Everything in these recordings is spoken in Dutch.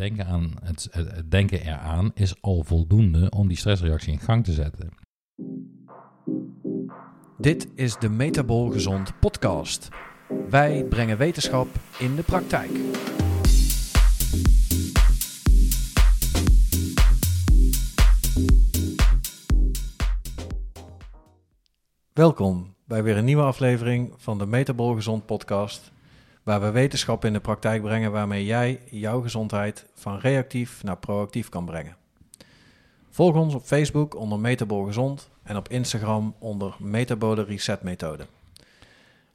denken, aan, het, denken eraan is al voldoende om die stressreactie in gang te zetten. Dit is de Metabol Gezond podcast. Wij brengen wetenschap in de praktijk. Welkom bij weer een nieuwe aflevering van de Metabol Gezond podcast, waar we wetenschap in de praktijk brengen waarmee jij jouw gezondheid van reactief naar proactief kan brengen. Volg ons op Facebook onder Metabol Gezond en op Instagram onder Metabole Reset Methode.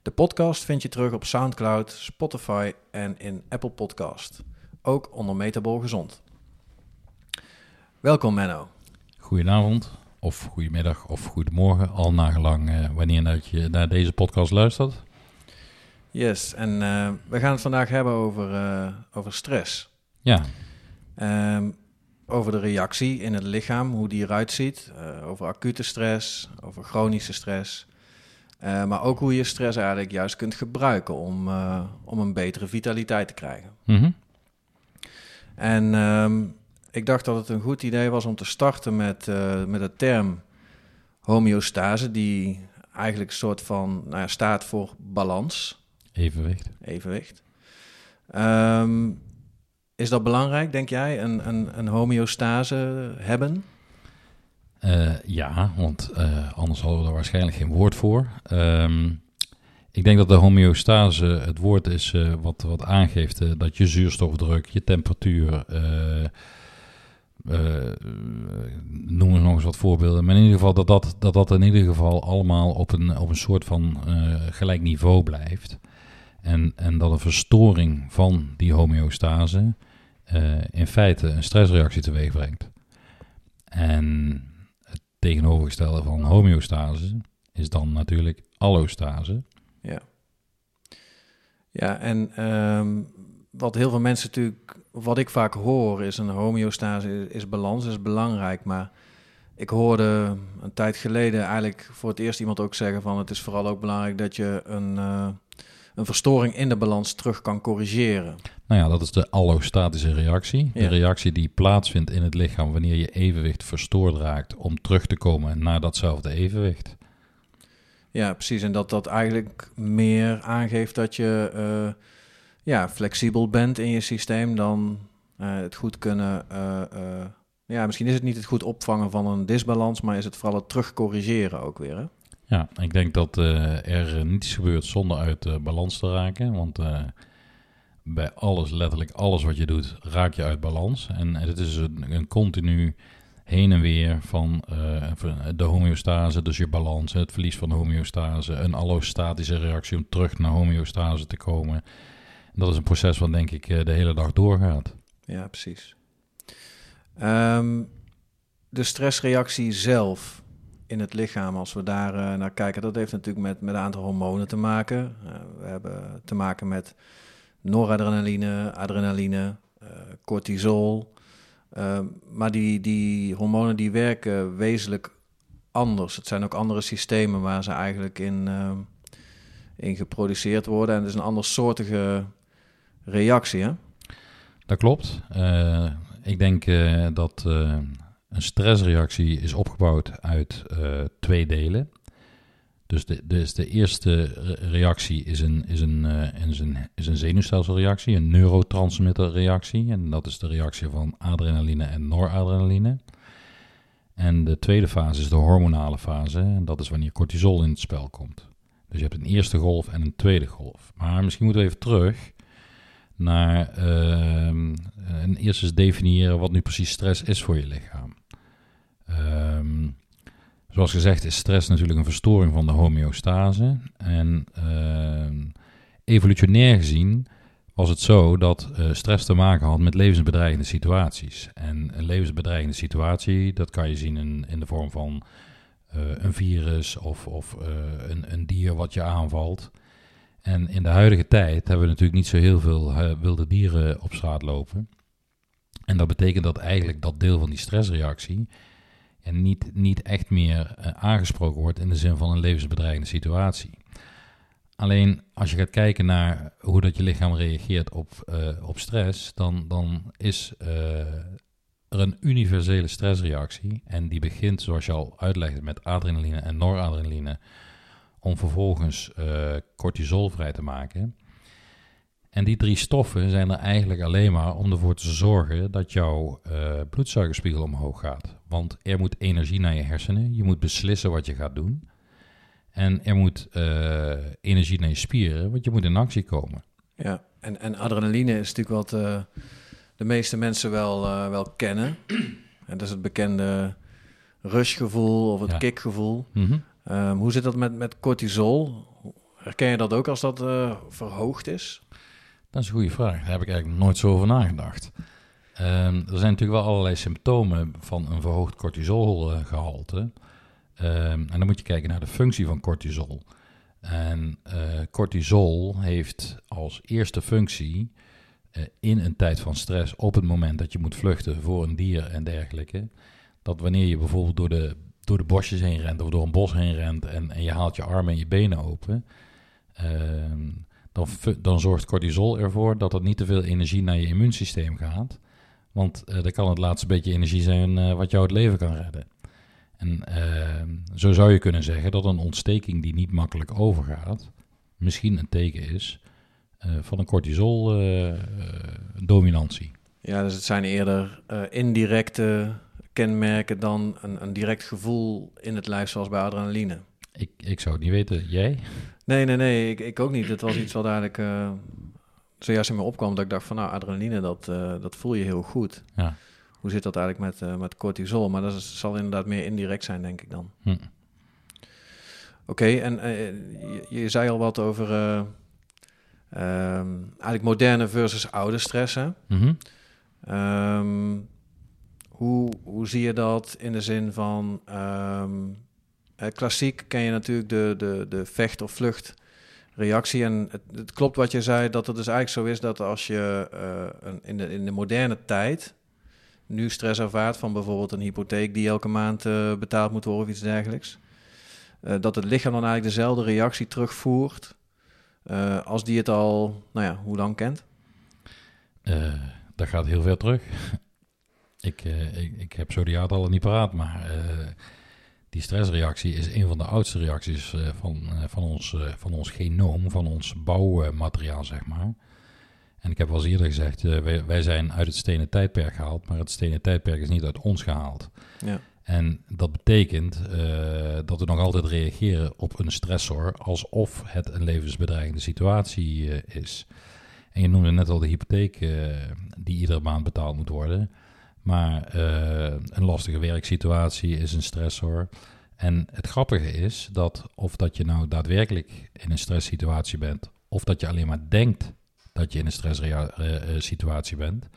De podcast vind je terug op SoundCloud, Spotify en in Apple Podcast. Ook onder Metabol Gezond. Welkom Menno. Goedenavond, of goedemiddag, of goedemorgen, al nagelang uh, wanneer dat je naar deze podcast luistert. Yes, en uh, we gaan het vandaag hebben over, uh, over stress. Ja. Um, over de reactie in het lichaam, hoe die eruit ziet. over acute stress, over chronische stress. Maar ook hoe je stress eigenlijk juist kunt gebruiken om, om een betere vitaliteit te krijgen. Mm -hmm. En um, ik dacht dat het een goed idee was om te starten met, met de term homeostase, die eigenlijk een soort van nou ja, staat voor balans. Evenwicht. Evenwicht. Um, is dat belangrijk, denk jij, een, een, een homeostase hebben? Uh, ja, want uh, anders hadden we er waarschijnlijk geen woord voor. Um, ik denk dat de homeostase het woord is uh, wat, wat aangeeft dat je zuurstofdruk, je temperatuur, noem er nog eens wat voorbeelden, maar in ieder geval dat dat, dat, dat in ieder geval allemaal op een, op een soort van gelijk niveau blijft. En, en dat een verstoring van die homeostase in feite een stressreactie teweeg brengt. En tegenovergestelde van homeostase is dan natuurlijk allostase. Ja. Ja, en um, wat heel veel mensen natuurlijk, wat ik vaak hoor, is een homeostase is, balans, is belangrijk. Maar ik hoorde een tijd geleden eigenlijk voor het eerst iemand ook zeggen van het is vooral ook belangrijk dat je een, uh, een verstoring in de balans terug kan corrigeren. Nou ja, dat is de allostatische reactie. De ja. reactie die plaatsvindt in het lichaam wanneer je evenwicht verstoord raakt om terug te komen naar datzelfde evenwicht. Ja, precies. En dat dat eigenlijk meer aangeeft dat je uh, ja, flexibel bent in je systeem dan uh, het goed kunnen. Uh, ja, misschien is het niet het goed opvangen van een disbalans, maar is het vooral het terugcorrigeren ook weer. Hè? Ja, ik denk dat er niets gebeurt zonder uit balans te raken. Want bij alles, letterlijk alles wat je doet, raak je uit balans. En het is een, een continu heen en weer van de homeostase, dus je balans, het verlies van de homeostase, een allostatische reactie om terug naar homeostase te komen. Dat is een proces wat denk ik de hele dag doorgaat. Ja, precies. Um, de stressreactie zelf in het lichaam, als we daar uh, naar kijken, dat heeft natuurlijk met, met een aantal hormonen te maken. Uh, we hebben te maken met noradrenaline, adrenaline, uh, cortisol. Uh, maar die, die hormonen die werken wezenlijk anders. Het zijn ook andere systemen waar ze eigenlijk in, uh, in geproduceerd worden. En het is een andersoortige reactie, hè? Dat klopt. ik denk dat een stressreactie is opgebouwd uit twee delen. Dus de, dus de eerste reactie is een, uh, is, een, is een zenuwstelselreactie, een neurotransmitterreactie. En dat is de reactie van adrenaline en noradrenaline. En de tweede fase is de hormonale fase. En dat is wanneer cortisol in het spel komt. Dus je hebt een eerste golf en een tweede golf. Maar misschien moeten we even terug naar uh, en eerst eens definiëren wat nu precies stress is voor je lichaam. Ehm Zoals gezegd is stress natuurlijk een verstoring van de homeostase. En uh, evolutionair gezien was het zo dat uh, stress te maken had met levensbedreigende situaties. En een levensbedreigende situatie, dat kan je zien in, in de vorm van uh, een virus of, of een, een, dier wat je aanvalt. En in de huidige tijd hebben we natuurlijk niet zo heel veel wilde dieren op straat lopen. En dat betekent dat eigenlijk dat deel van die stressreactie en niet, niet echt meer uh, aangesproken wordt in de zin van een levensbedreigende situatie. Alleen als je gaat kijken naar hoe dat je lichaam reageert op, uh, op stress, dan, dan is uh, er een universele stressreactie. En die begint, zoals je al uitlegde, met adrenaline en noradrenaline, om vervolgens cortisol vrij te maken. En die drie stoffen zijn er eigenlijk alleen maar om ervoor te zorgen dat jouw bloedsuikerspiegel omhoog gaat. Want er moet energie naar je hersenen, je moet beslissen wat je gaat doen. En er moet uh, energie naar je spieren, want je moet in actie komen. Ja, en, en adrenaline is natuurlijk wat uh, de meeste mensen wel, uh, wel kennen. en dat is het bekende rushgevoel of het ja. kickgevoel. Mm -hmm. um, hoe zit dat met, met cortisol? Herken je dat ook als dat verhoogd is? Dat is een goede vraag. Daar heb ik eigenlijk nooit zo over nagedacht. Um, er zijn natuurlijk wel allerlei symptomen van een verhoogd cortisolgehalte. Um, en dan moet je kijken naar de functie van cortisol. En uh, cortisol heeft als eerste functie uh, in een tijd van stress, op het moment dat je moet vluchten voor een dier en dergelijke, dat wanneer je bijvoorbeeld door de, door de bosjes heen rent of door een bos heen rent en, en je haalt je armen en je benen open, uh, dan, dan zorgt cortisol ervoor dat er niet te veel energie naar je immuunsysteem gaat. Want uh, dat kan het laatste beetje energie zijn wat jou het leven kan redden. En uh, zo zou je kunnen zeggen dat een ontsteking die niet makkelijk overgaat, misschien een teken is van een cortisol-dominantie. Ja, dus het zijn eerder eh, indirecte kenmerken dan een, een, direct gevoel in het lijf, zoals bij adrenaline. Ik, ik zou het niet weten. Jij? Nee, nee, nee, ik, ik ook niet. Het was iets wat eigenlijk zojuist in me opkwam, dat ik dacht van nou, adrenaline, dat, dat voel je heel goed. Ja hoe zit dat eigenlijk met, uh, met cortisol? Maar dat is, zal inderdaad meer indirect zijn, denk ik dan. Hm. Oké, okay, en uh, je, je, zei al wat over uh, um, eigenlijk moderne versus oude stress. Hè? Mm -hmm. um, hoe, hoe zie je dat in de zin van... Um, klassiek ken je natuurlijk de, de, de vecht- of vlucht reactie. En het, het, klopt wat je zei, dat het dus eigenlijk zo is dat als je uh, in, de, in de moderne tijd nu stress ervaart van bijvoorbeeld een hypotheek die elke maand uh, betaald moet worden of iets dergelijks. Dat het lichaam dan eigenlijk dezelfde reactie terugvoert als die het al, nou ja, hoe lang kent? dat gaat heel ver terug. ik, ik, ik, heb zo die aantallen niet paraat, maar die stressreactie is een van de oudste reacties van, van, ons, van ons genoom, van ons bouwmateriaal, zeg maar. En ik heb wel eens eerder gezegd, wij, wij, zijn uit het stenen tijdperk gehaald, maar het stenen tijdperk is niet uit ons gehaald. Ja. En dat betekent uh, dat we nog altijd reageren op een stressor alsof het een levensbedreigende situatie uh, is. En je noemde net al de hypotheek die iedere maand betaald moet worden. Maar een lastige werksituatie is een stressor. En het grappige is dat of dat je nou daadwerkelijk in een stresssituatie bent, of dat je alleen maar denkt dat je in een stresssituatie bent.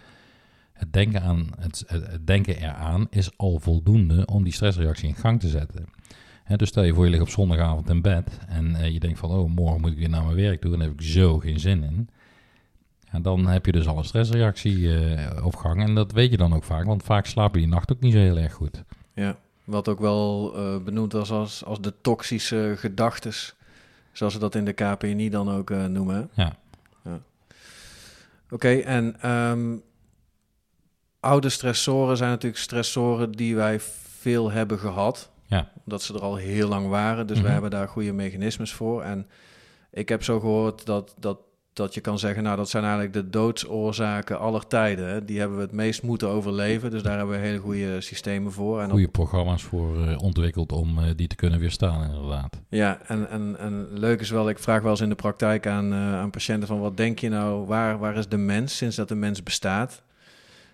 Het denken, aan, het, denken eraan is al voldoende om die stressreactie in gang te zetten. dus stel je voor je ligt op zondagavond in bed en je denkt van, oh, morgen moet ik weer naar mijn werk toe en daar heb ik zo geen zin in. Ja, dan heb je dus al een stressreactie uh, op gang en dat weet je dan ook vaak, want vaak slaap je die nacht ook niet zo heel erg goed. Ja, wat ook wel uh, benoemd was als, als de toxische gedachtes, zoals ze dat in de KPNI dan ook noemen. Ja. Oké, okay, en um, oude stressoren zijn natuurlijk stressoren die wij veel hebben gehad. Ja. Omdat ze er al heel lang waren. Dus mm -hmm. we hebben daar goede mechanismes voor. En ik heb zo gehoord dat, dat dat je kan zeggen, nou dat zijn eigenlijk de doodsoorzaken aller tijden. Die hebben we het meest moeten overleven, dus daar hebben we hele goede systemen voor. En goede programma's voor uh, ontwikkeld om uh, die te kunnen weerstaan inderdaad. Ja, en, en, en leuk is wel, ik vraag wel eens in de praktijk aan, uh, aan patiënten van wat denk je nou, waar, waar is de mens sinds dat de mens bestaat?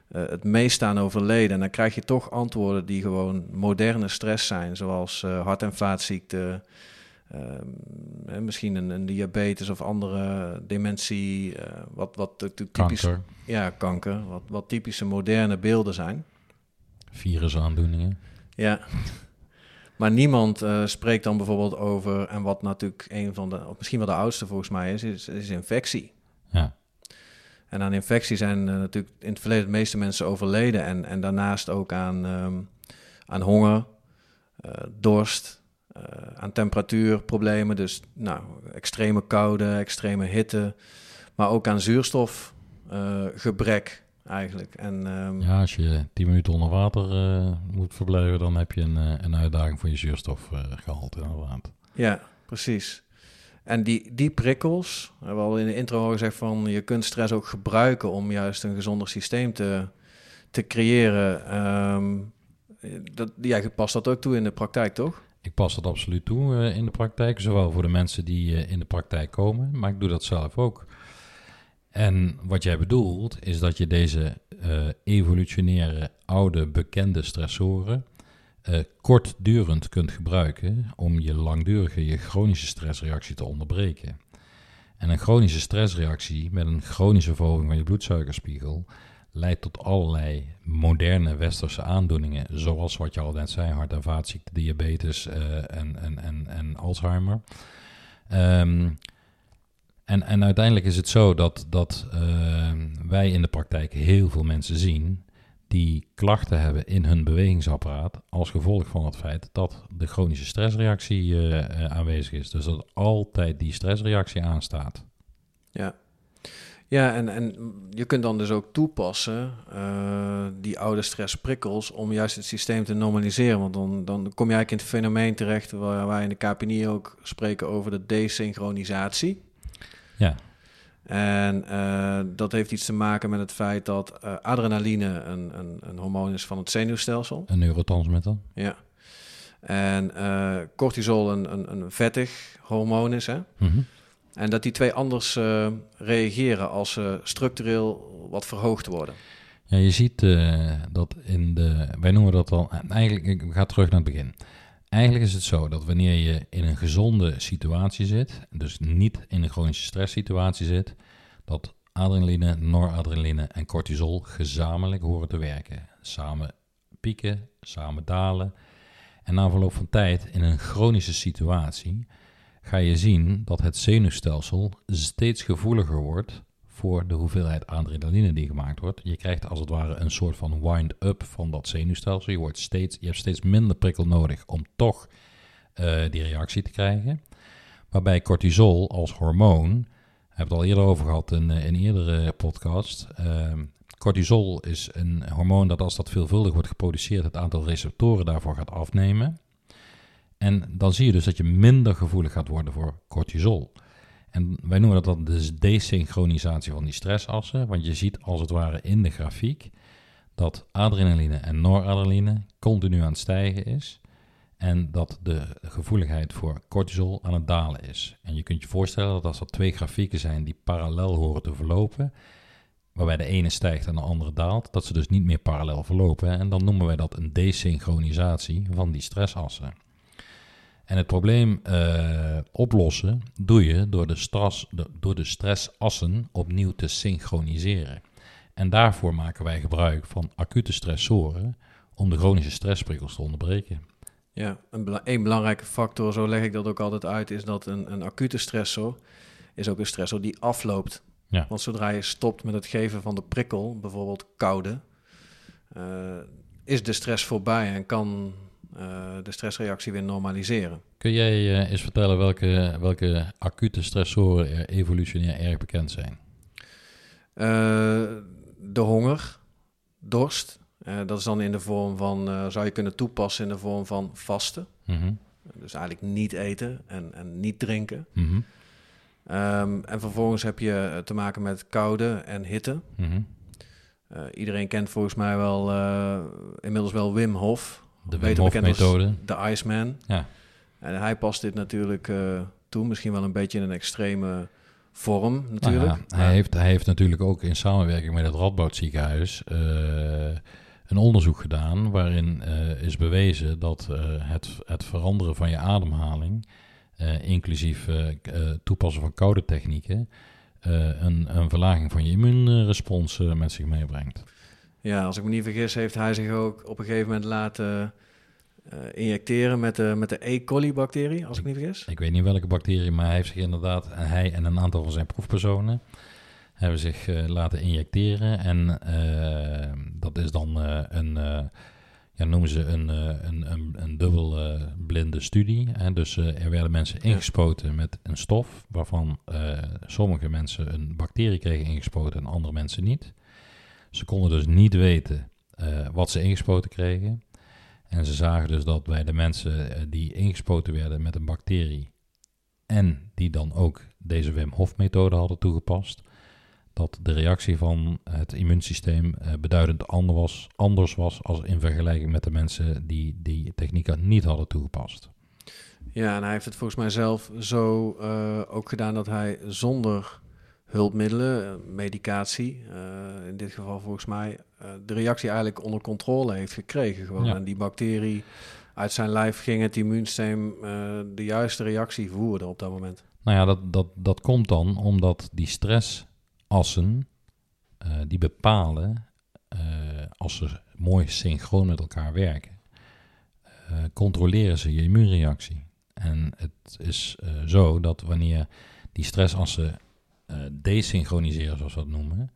het meest aan overleden. En dan krijg je toch antwoorden die gewoon moderne stress zijn, zoals hart- en vaatziekten, Uh, misschien een, een, diabetes of andere dementie, uh, wat, wat typisch, kanker. Ja, kanker, wat, wat typische moderne beelden zijn. Virusaandoeningen. Ja, maar niemand uh, spreekt dan bijvoorbeeld over, en wat natuurlijk een van de, of misschien wel de oudste volgens mij is, is, is infectie. Ja. En aan infectie zijn natuurlijk in het verleden de meeste mensen overleden en, en daarnaast ook aan, um, aan honger, dorst, aan temperatuurproblemen, dus nou, extreme koude, extreme hitte, maar ook aan zuurstofgebrek eigenlijk. En, ehm, ja, als je 10 minuten onder water moet verblijven, dan heb je een, een uitdaging voor je zuurstofgehalte inderdaad. Ja, precies. En die, die prikkels, we hebben al in de intro al gezegd van je kunt stress ook gebruiken om juist een gezonder systeem te, te creëren. Um, dat, jij past dat ook toe in de praktijk, toch? Ik pas dat absoluut toe uh, in de praktijk, zowel voor de mensen die uh, in de praktijk komen, maar ik doe dat zelf ook. En wat jij bedoelt is dat je deze uh, evolutionaire, oude, bekende stressoren kortdurend kunt gebruiken om je langdurige, je chronische stressreactie te onderbreken. En een chronische stressreactie met een chronische verhoging van je bloedsuikerspiegel leidt tot allerlei moderne westerse aandoeningen, zoals wat je al net zei, hart- en vaatziekte, diabetes uh, en, en, en, en Alzheimer. Um, en, en uiteindelijk is het zo dat, dat uh, wij in de praktijk heel veel mensen zien die klachten hebben in hun bewegingsapparaat als gevolg van het feit dat de chronische stressreactie uh, aanwezig is. Dus dat altijd die stressreactie aanstaat. Ja, ja en, en je kunt dan dus ook toepassen uh, die oude stressprikkels om juist het systeem te normaliseren. Want dan, dan kom je eigenlijk in het fenomeen terecht waar wij in de KPNI ook spreken over de desynchronisatie. Ja. En uh, dat heeft iets te maken met het feit dat uh, adrenaline een, een, een, hormoon is van het zenuwstelsel. Een neurotransmitter. Ja. En cortisol een, een, een, vettig hormoon is. Hè? Mm -hmm. En dat die twee anders reageren als ze structureel wat verhoogd worden. Ja, je ziet dat in de. Wij noemen dat al. Eigenlijk, ik ga terug naar het begin. Eigenlijk is het zo dat wanneer je in een gezonde situatie zit, dus niet in een chronische stresssituatie zit, dat adrenaline, noradrenaline en cortisol gezamenlijk horen te werken. Samen pieken, samen dalen. En na verloop van tijd in een chronische situatie ga je zien dat het zenuwstelsel steeds gevoeliger wordt voor de hoeveelheid adrenaline die gemaakt wordt. Je krijgt als het ware een soort van wind-up van dat zenuwstelsel. Je, wordt steeds, je hebt steeds minder prikkel nodig om toch uh, die reactie te krijgen. Waarbij cortisol als hormoon, we hebben het al eerder over gehad in een eerdere podcast. Uh, cortisol is een hormoon dat als dat veelvuldig wordt geproduceerd, het aantal receptoren daarvoor gaat afnemen. En dan zie je dus dat je minder gevoelig gaat worden voor cortisol. En wij noemen dat dan de desynchronisatie van die stressassen. Want je ziet als het ware in de grafiek dat adrenaline en noradrenaline continu aan het stijgen is. En dat de gevoeligheid voor cortisol aan het dalen is. En je kunt je voorstellen dat als er twee grafieken zijn die parallel horen te verlopen, waarbij de ene stijgt en de andere daalt, dat ze dus niet meer parallel verlopen. En dan noemen wij dat een desynchronisatie van die stressassen. En het probleem uh, oplossen doe je door de, stress, door de stressassen opnieuw te synchroniseren. En daarvoor maken wij gebruik van acute stressoren om de chronische stressprikkels te onderbreken. Ja, een, bela een, belangrijke factor, zo leg ik dat ook altijd uit, is dat een, een acute stressor is ook een stressor die afloopt. Ja. Want zodra je stopt met het geven van de prikkel, bijvoorbeeld koude, uh, is de stress voorbij en kan de stressreactie weer normaliseren. Kun jij uh, eens vertellen welke, welke acute stressoren er evolutionair erg bekend zijn? Uh, de honger, dorst. dat is dan in de vorm van, zou je kunnen toepassen in de vorm van vasten. Mm -hmm. Dus eigenlijk niet eten en, en niet drinken. Mm -hmm. um, en vervolgens heb je te maken met koude en hitte. Mm -hmm. iedereen kent volgens mij wel inmiddels wel Wim Hof. De Wim Hof methode. De Iceman. Ja. En hij past dit natuurlijk uh, toe, misschien wel een beetje in een extreme vorm natuurlijk. Nou ja, hij, heeft, hij heeft natuurlijk ook in samenwerking met het Radboud ziekenhuis uh, een onderzoek gedaan waarin uh, is bewezen dat het, het veranderen van je ademhaling, inclusief toepassen van koude technieken, een, een verlaging van je immuunrespons met zich meebrengt. Ja, als ik me niet vergis, heeft hij zich ook op een gegeven moment laten uh, injecteren met de, met de E. coli-bacterie, als ik, ik, niet vergis. Ik weet niet welke bacterie, maar hij heeft zich inderdaad, hij en een aantal van zijn proefpersonen, hebben zich uh, laten injecteren. En uh, dat is dan een, ja, noemen ze een, een, een, een dubbel uh, blinde studie. Hè? Dus er werden mensen ingespoten met een stof waarvan sommige mensen een bacterie kregen ingespoten en andere mensen niet. Ze konden dus niet weten wat ze ingespoten kregen. En ze zagen dus dat bij de mensen die ingespoten werden met een bacterie en die dan ook deze Wim Hof methode hadden toegepast, dat de reactie van het immuunsysteem uh, beduidend anders was, anders was als in vergelijking met de mensen die die technieken niet hadden toegepast. Ja, en hij heeft het volgens mij zelf zo ook gedaan dat hij zonder hulpmiddelen, eh, medicatie, uh, in dit geval volgens mij, de reactie eigenlijk onder controle heeft gekregen. Gewoon. Ja. En die bacterie uit zijn lijf ging het immuunsysteem de juiste reactie voerde op dat moment. Nou ja, dat, dat, dat komt dan omdat die stress assen uh, die bepalen, uh, als ze mooi synchroon met elkaar werken, uh, controleren ze je immuunreactie. En het is zo dat wanneer die stressassen desynchroniseren, zoals we dat noemen,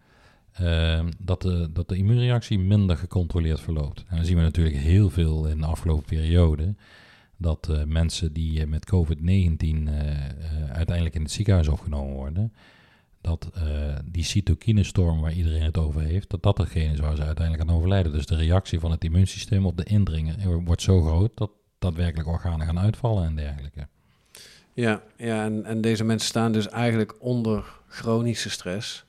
dat, de, dat de immuunreactie minder gecontroleerd verloopt. En dan zien we natuurlijk heel veel in de afgelopen periode dat mensen die met COVID-19 uiteindelijk in het ziekenhuis opgenomen worden, dat die cytokinestorm waar iedereen het over heeft, dat dat degene is waar ze uiteindelijk aan overlijden. Dus de reactie van het immuunsysteem op de indringer wordt zo groot dat daadwerkelijk organen gaan uitvallen en dergelijke. Ja, ja en, en deze mensen staan dus eigenlijk onder chronische stress.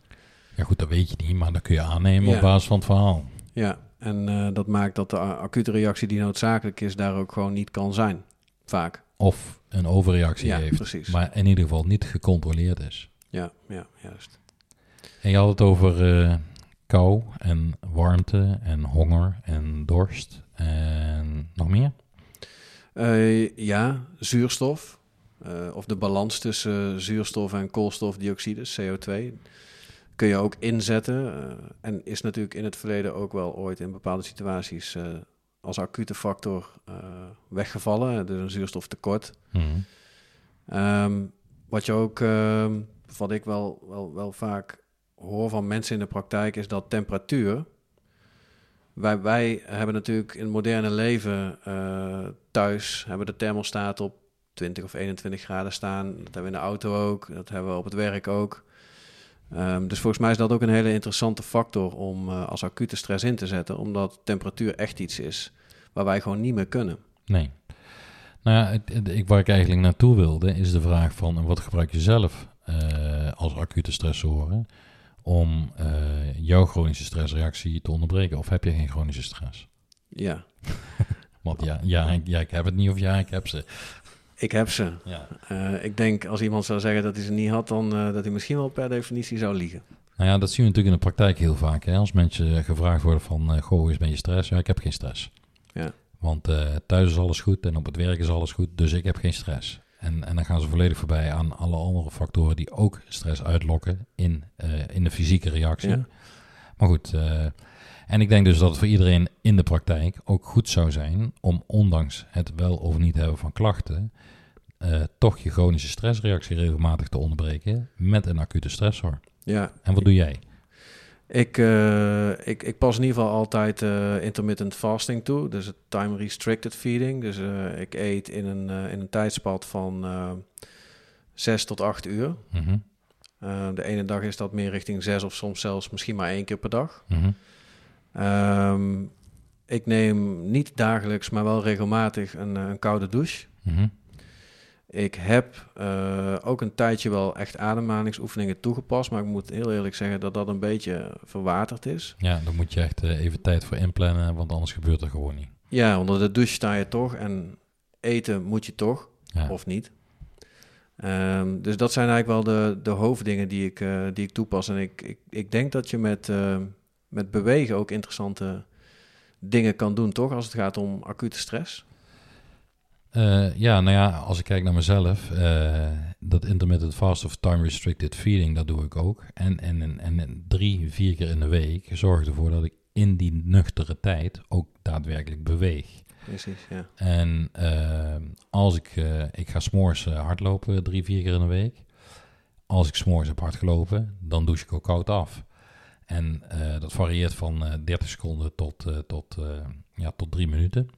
Ja goed, dat weet je niet, maar dat kun je aannemen op basis van het verhaal. Ja, en uh, dat maakt dat de acute reactie die noodzakelijk is daar ook gewoon niet kan zijn, vaak. Of een overreactie ja, heeft, precies. maar in ieder geval niet gecontroleerd is. Ja, ja, juist. En je had het over uh, kou en warmte en honger en dorst en nog meer? Uh, ja, zuurstof. Uh, of de balans tussen zuurstof en koolstofdioxide, CO2, kun je ook inzetten. en is natuurlijk in het verleden ook wel ooit in bepaalde situaties als acute factor weggevallen. Dus een zuurstoftekort. Mm um, wat je ook ehm, wat ik wel, wel, wel vaak hoor van mensen in de praktijk, is dat temperatuur. Wij, wij hebben natuurlijk in het moderne leven thuis hebben de thermostaat op 20 of 21 graden staan. Dat hebben we in de auto ook, dat hebben we op het werk ook. Um, dus volgens mij is dat ook een hele interessante factor om uh, als acute stress in te zetten, omdat temperatuur echt iets is waar wij gewoon niet meer kunnen. Nee. Nou ja, ik, waar ik eigenlijk naartoe wilde, is de vraag van wat gebruik je zelf uh, als acute stressoren om uh, jouw chronische stressreactie te onderbreken? Of heb je geen chronische stress? Ja. Want ja, ja, ja, ik heb het niet of ja, ik heb ze. Ik heb ze. Ja. Uh, ik denk als iemand zou zeggen dat hij ze niet had, dan dat hij misschien wel per definitie zou liegen. Nou ja, dat zien we natuurlijk in de praktijk heel vaak. Hè? Als mensen gevraagd worden van, goh, is ben je stress? Ja, ik heb geen stress. Ja. Want thuis is alles goed en op het werk is alles goed, dus ik heb geen stress. En, en dan gaan ze volledig voorbij aan alle andere factoren die ook stress uitlokken in, uh, in de fysieke reactie. Ja. Maar goed, uh, en ik denk dus dat het voor iedereen in de praktijk ook goed zou zijn om ondanks het wel of niet hebben van klachten, uh, toch je chronische stressreactie regelmatig te onderbreken met een acute stressor. Ja. En wat doe jij? Ik, uh, ik, ik pas in ieder geval altijd uh, intermittent fasting toe, dus het time restricted feeding. Dus ik eet in een, in een tijdspad van 6 tot 8 uur. Mm -hmm. de ene dag is dat meer richting 6 of soms zelfs misschien maar één keer per dag. Mm -hmm. Um, ik neem niet dagelijks, maar wel regelmatig een, een koude douche. Mm -hmm. Ik heb uh, ook een tijdje wel echt ademhalingsoefeningen toegepast, maar ik moet heel eerlijk zeggen dat dat een beetje verwaterd is. Ja, dan moet je echt uh, even tijd voor inplannen, want anders gebeurt er gewoon niet. Ja, onder de douche sta je toch en eten moet je toch, ja. of niet. Um, dus dat zijn eigenlijk wel de, de hoofddingen die ik, uh, die ik toepas. En ik, ik, ik denk dat je met, met bewegen ook interessante dingen kan doen, toch? Als het gaat om acute stress. Uh, ja, nou ja, als ik kijk naar mezelf, uh, dat intermittent fast of time restricted feeding, dat doe ik ook. En, en, en, en drie, vier keer in de week zorg ervoor dat ik in die nuchtere tijd ook daadwerkelijk beweeg. Precies, ja. En uh, als ik, ik ga s'mores hardlopen drie, vier keer in de week. Als ik s'mores heb hard gelopen, dan douche ik ook koud af. En dat varieert van 30 seconden tot, tot, ja, tot 3 minuten.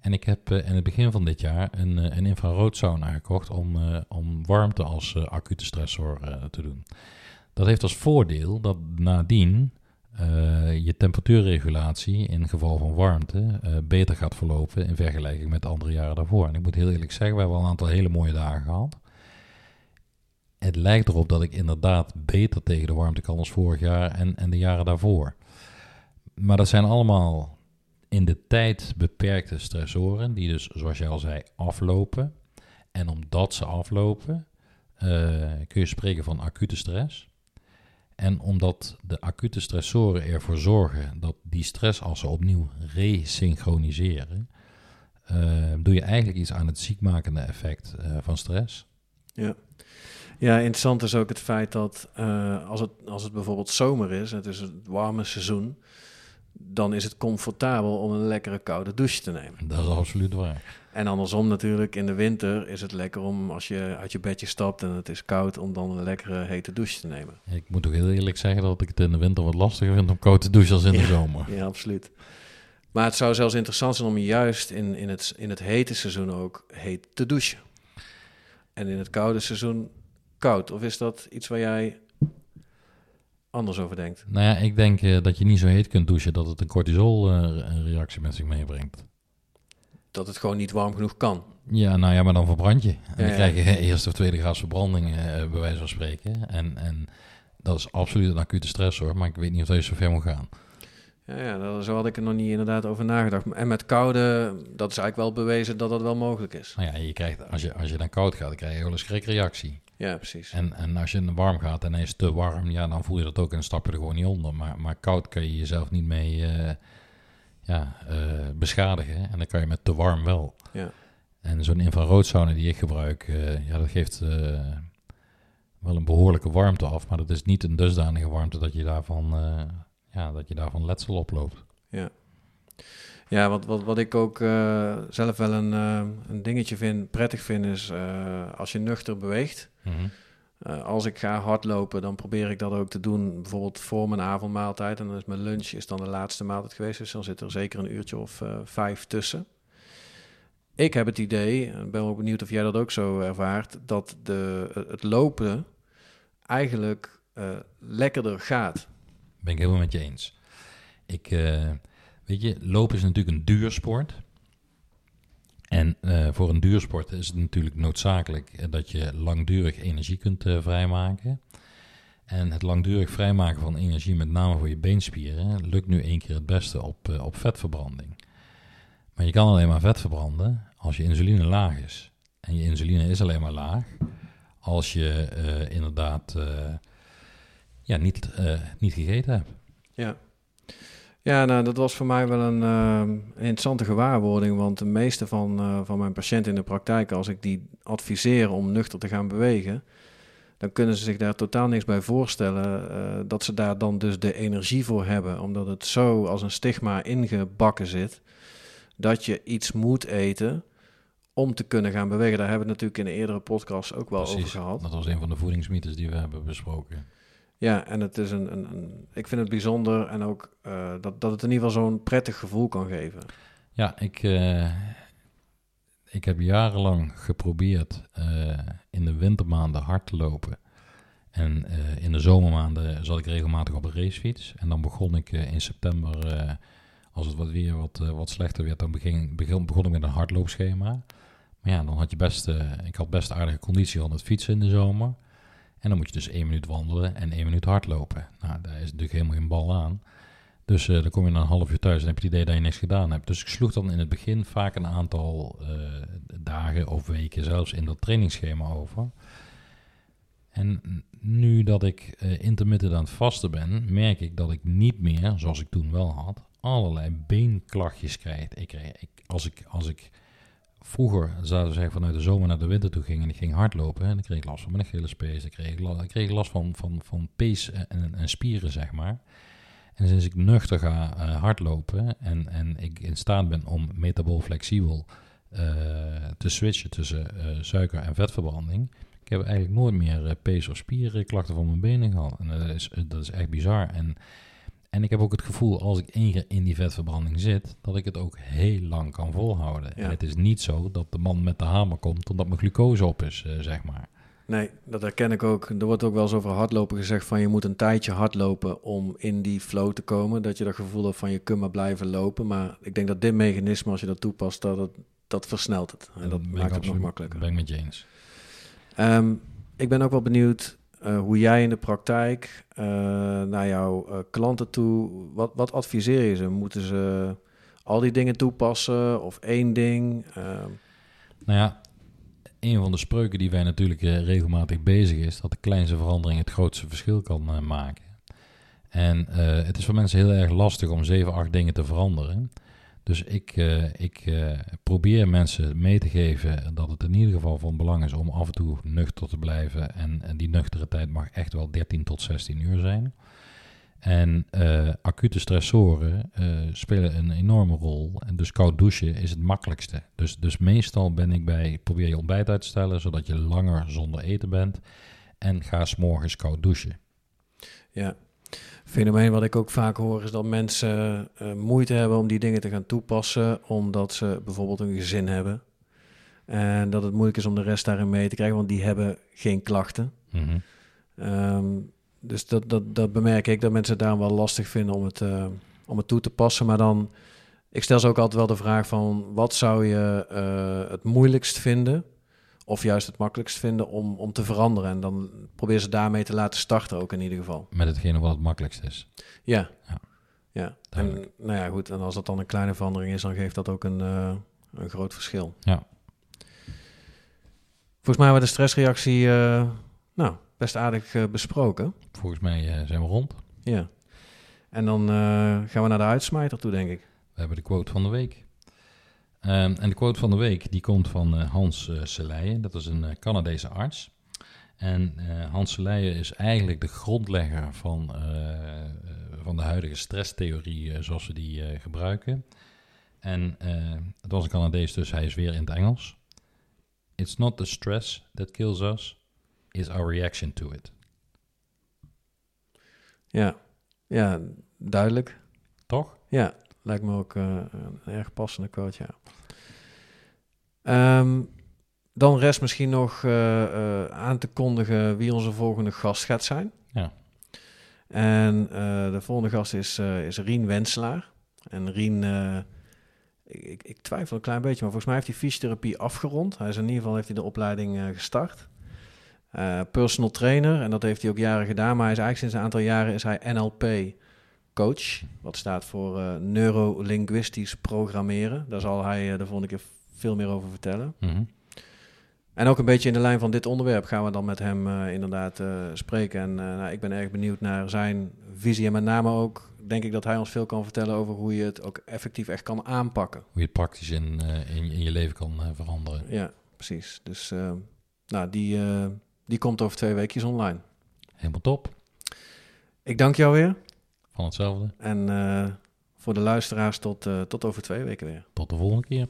En ik heb in het begin van dit jaar een, een infraroodsauna gekocht om, om warmte als acute stressor te doen. Dat heeft als voordeel dat nadien uh, je temperatuurregulatie in geval van warmte uh, beter gaat verlopen in vergelijking met andere jaren daarvoor. En ik moet heel eerlijk zeggen, we hebben al een aantal hele mooie dagen gehad. Het lijkt erop dat ik inderdaad beter tegen de warmte kan als vorig jaar en, en de jaren daarvoor. Maar dat zijn allemaal in de tijd beperkte stressoren, die dus, zoals jij al zei, aflopen. En omdat ze aflopen, uh, kun je spreken van acute stress. En omdat de acute stressoren ervoor zorgen dat die stressassen opnieuw resynchroniseren, uh, doe je eigenlijk iets aan het ziekmakende effect uh, van stress. Ja. Ja, interessant is ook het feit dat uh, als, het, als het bijvoorbeeld zomer is, het is het warme seizoen, dan is het comfortabel om een lekkere koude douche te nemen. Dat is absoluut waar. En andersom natuurlijk, in de winter is het lekker om als je uit je bedje stapt en het is koud, om dan een lekkere hete douche te nemen. Ik moet ook heel eerlijk zeggen dat ik het in de winter wat lastiger vind om koud te douchen als in de zomer. Ja, absoluut. Maar het zou zelfs interessant zijn om juist in, in, het, in het hete seizoen ook heet te douchen. En in het koude seizoen koud. Of is dat iets waar jij anders over denkt? Nou ja, ik denk uh, dat je niet zo heet kunt douchen dat het een cortisol-reactie uh, met zich meebrengt dat het gewoon niet warm genoeg kan. Ja, nou ja, maar dan verbrand je. En dan krijg je eerste of tweede graads verbranding, uh, bij wijze van spreken. En, en dat is absoluut een acute stress hoor, maar ik weet niet of dat je zo ver moet gaan. Ja, ja daar, zo had ik er nog niet inderdaad over nagedacht. En met koude, dat is eigenlijk wel bewezen dat dat wel mogelijk is. Nou ja, je krijgt, als, je, als je dan koud gaat, dan krijg je wel een schrikreactie. Ja, precies. En, en als je warm gaat en hij is te warm, ja, dan voel je dat ook en stap je er gewoon niet onder. Maar, maar koud kun je jezelf niet mee... Uh, ja, uh, beschadigen. En dan kan je met te warm wel. Ja. En zo'n infraroodsauna die ik gebruik, uh, ja, dat geeft wel een behoorlijke warmte af. Maar dat is niet een dusdanige warmte dat je daarvan, ja, dat je daarvan letsel oploopt. Ja. Ja, wat, wat, wat ik ook zelf wel een, een dingetje vind, prettig vind, is als je nuchter beweegt. Mm -hmm. Uh, als ik ga hardlopen, dan probeer ik dat ook te doen. Bijvoorbeeld voor mijn avondmaaltijd. En dan is mijn lunch is dan de laatste maaltijd geweest. Dus dan zit er zeker een uurtje of vijf tussen. Ik heb het idee, en ben ook benieuwd of jij dat ook zo ervaart, dat de, het lopen eigenlijk lekkerder gaat. Ben ik helemaal met je eens. Ik, weet je, lopen is natuurlijk een duur sport. En uh, voor een duursport is het natuurlijk noodzakelijk eh, dat je langdurig energie kunt uh, vrijmaken. En het langdurig vrijmaken van energie, met name voor je beenspieren, lukt nu één keer het beste op, op vetverbranding. Maar je kan alleen maar vet verbranden als je insuline laag is. En je insuline is alleen maar laag als je inderdaad ja, niet, niet gegeten hebt. Ja. Ja, nou, dat was voor mij wel een uh, interessante gewaarwording. Want de meeste van, uh, van mijn patiënten in de praktijk, als ik die adviseer om nuchter te gaan bewegen, dan kunnen ze zich daar totaal niks bij voorstellen. Uh, dat ze daar dan dus de energie voor hebben. Omdat het zo als een stigma ingebakken zit. Dat je iets moet eten om te kunnen gaan bewegen. Daar hebben we het natuurlijk in de eerdere podcast ook wel Precies, over gehad. Dat was een van de voedingsmythes die we hebben besproken. Ja, en het is een, een, ik vind het bijzonder en ook uh, dat, dat het in ieder geval zo'n prettig gevoel kan geven. Ja, ik, uh, ik heb jarenlang geprobeerd uh, in de wintermaanden hard te lopen. En in de zomermaanden zat ik regelmatig op een racefiets. En dan begon ik in september, als het wat weer wat, wat slechter werd, dan begon, begon ik met een hardloopschema. Maar ja, dan had je best, ik had best aardige conditie van het fietsen in de zomer. En dan moet je dus één minuut wandelen en één minuut hardlopen. Nou, daar is natuurlijk helemaal geen bal aan. Dus uh, dan kom je na een half uur thuis en heb je het idee dat je niks gedaan hebt. Dus ik sloeg dan in het begin vaak een aantal uh, dagen of weken zelfs in dat trainingsschema over. En nu dat ik uh, intermittent aan het vasten ben, merk ik dat ik niet meer, zoals ik toen wel had, allerlei beenklachtjes krijg. Ik, ik, als ik, als ik Vroeger zouden ze vanuit de zomer naar de winter toe ging en ik ging hardlopen. En dan kreeg ik last van mijn Achillespees. Ik kreeg, ik kreeg last van, van, van pees en, en, spieren, zeg maar. En sinds ik nuchter ga uh, hardlopen en, en ik in staat ben om metabool flexibel uh, te switchen tussen uh, suiker- en vetverbranding, Ik heb eigenlijk nooit meer pees- of spierklachten van mijn benen gehad. En dat is, dat is echt bizar. En, en ik heb ook het gevoel, als ik één keer in die vetverbranding zit, dat ik het ook heel lang kan volhouden. Ja. En het is niet zo dat de man met de hamer komt totdat mijn glucose op is, uh, zeg maar. Nee, dat herken ik ook. Er wordt ook wel eens over hardlopen gezegd van je moet een tijdje hardlopen om in die flow te komen. Dat je dat gevoel hebt van je kunt maar blijven lopen. Maar ik denk dat dit mechanisme, als je dat toepast, dat, het, dat versnelt het. En dat maakt het nog makkelijker. Ben ik met je eens. Ehm, ik ben ook wel benieuwd eh, hoe jij in de praktijk eh, naar jouw eh, klanten toe, wat, wat adviseer je ze? Moeten ze al die dingen toepassen of één ding? Ehm, Nou ja, een van de spreuken die wij natuurlijk regelmatig bezig is, dat de kleinste verandering het grootste verschil kan maken. En het is voor mensen heel erg lastig om zeven, acht dingen te veranderen. Dus ik, eh, ik eh, probeer mensen mee te geven dat het in ieder geval van belang is om af en toe nuchter te blijven. En, en die nuchtere tijd mag echt wel 13 tot 16 uur zijn. En eh, acute stressoren spelen een enorme rol. En dus koud douchen is het makkelijkste. Dus, dus meestal ben ik bij, probeer je ontbijt uit te stellen, zodat je langer zonder eten bent. En ga 's morgens koud douchen. Ja. Fenomeen wat ik ook vaak hoor is dat mensen eh, moeite hebben om die dingen te gaan toepassen, omdat ze bijvoorbeeld een gezin hebben. En dat het moeilijk is om de rest daarin mee te krijgen, want die hebben geen klachten. Mhm. Ehm, dus dat, dat, dat bemerk ik, dat mensen het daar wel lastig vinden om het, eh, om het toe te passen. Maar dan, ik stel ze ook altijd wel de vraag van, wat zou je eh, het moeilijkst vinden? Of juist het makkelijkst vinden om, om te veranderen. En dan probeer ze daarmee te laten starten ook in ieder geval. Met hetgene wat het makkelijkst is. Ja. Ja. Ja. En nou ja, goed. En als dat dan een kleine verandering is, dan geeft dat ook een, eh, een groot verschil. Ja. Volgens mij hebben we de stressreactie eh, nou, best aardig eh, besproken. Volgens mij zijn we rond. Ja. En dan gaan we naar de uitsmijter toe, denk ik. We hebben de quote van de week. Ehm, en de quote van de week die komt van eh, Hans uh. Dat is een eh, Canadese arts. En Hans Seleije is eigenlijk de grondlegger van, van de huidige stresstheorie eh, zoals we die gebruiken. En het was een Canadees, dus hij is weer in het Engels. It's not the stress that kills us, it's our reaction to it. Ja, ja duidelijk. Toch? Ja, lijkt me ook eh, een erg passende quote, ja. Ehm, dan rest misschien nog eh, eh, aan te kondigen wie onze volgende gast gaat zijn. Ja. En de volgende gast is, is Rien Wenselaar. En Rien, ik, ik, twijfel een klein beetje, maar volgens mij heeft hij fysiotherapie afgerond. Hij is in ieder geval heeft hij de opleiding gestart. Personal trainer, en dat heeft hij ook jaren gedaan. Maar hij is eigenlijk sinds een aantal jaren is hij NLP coach. Wat staat voor eh neurolinguistisch programmeren. Daar zal hij eh, de volgende keer veel meer over vertellen. Mhm. En ook een beetje in de lijn van dit onderwerp gaan we dan met hem eh, inderdaad spreken. En nou, ik ben erg benieuwd naar zijn visie. En met name ook denk ik dat hij ons veel kan vertellen over hoe je het ook effectief echt kan aanpakken. Hoe je het praktisch in, in, in je leven kan veranderen. Ja, precies. Dus nou, die, die komt over twee weekjes online. Helemaal top. Ik dank jou weer. Van hetzelfde. En eh, voor de luisteraars tot, eh, tot over twee weken weer. Tot de volgende keer.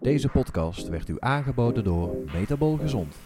Deze podcast werd u aangeboden door Metabol Gezond.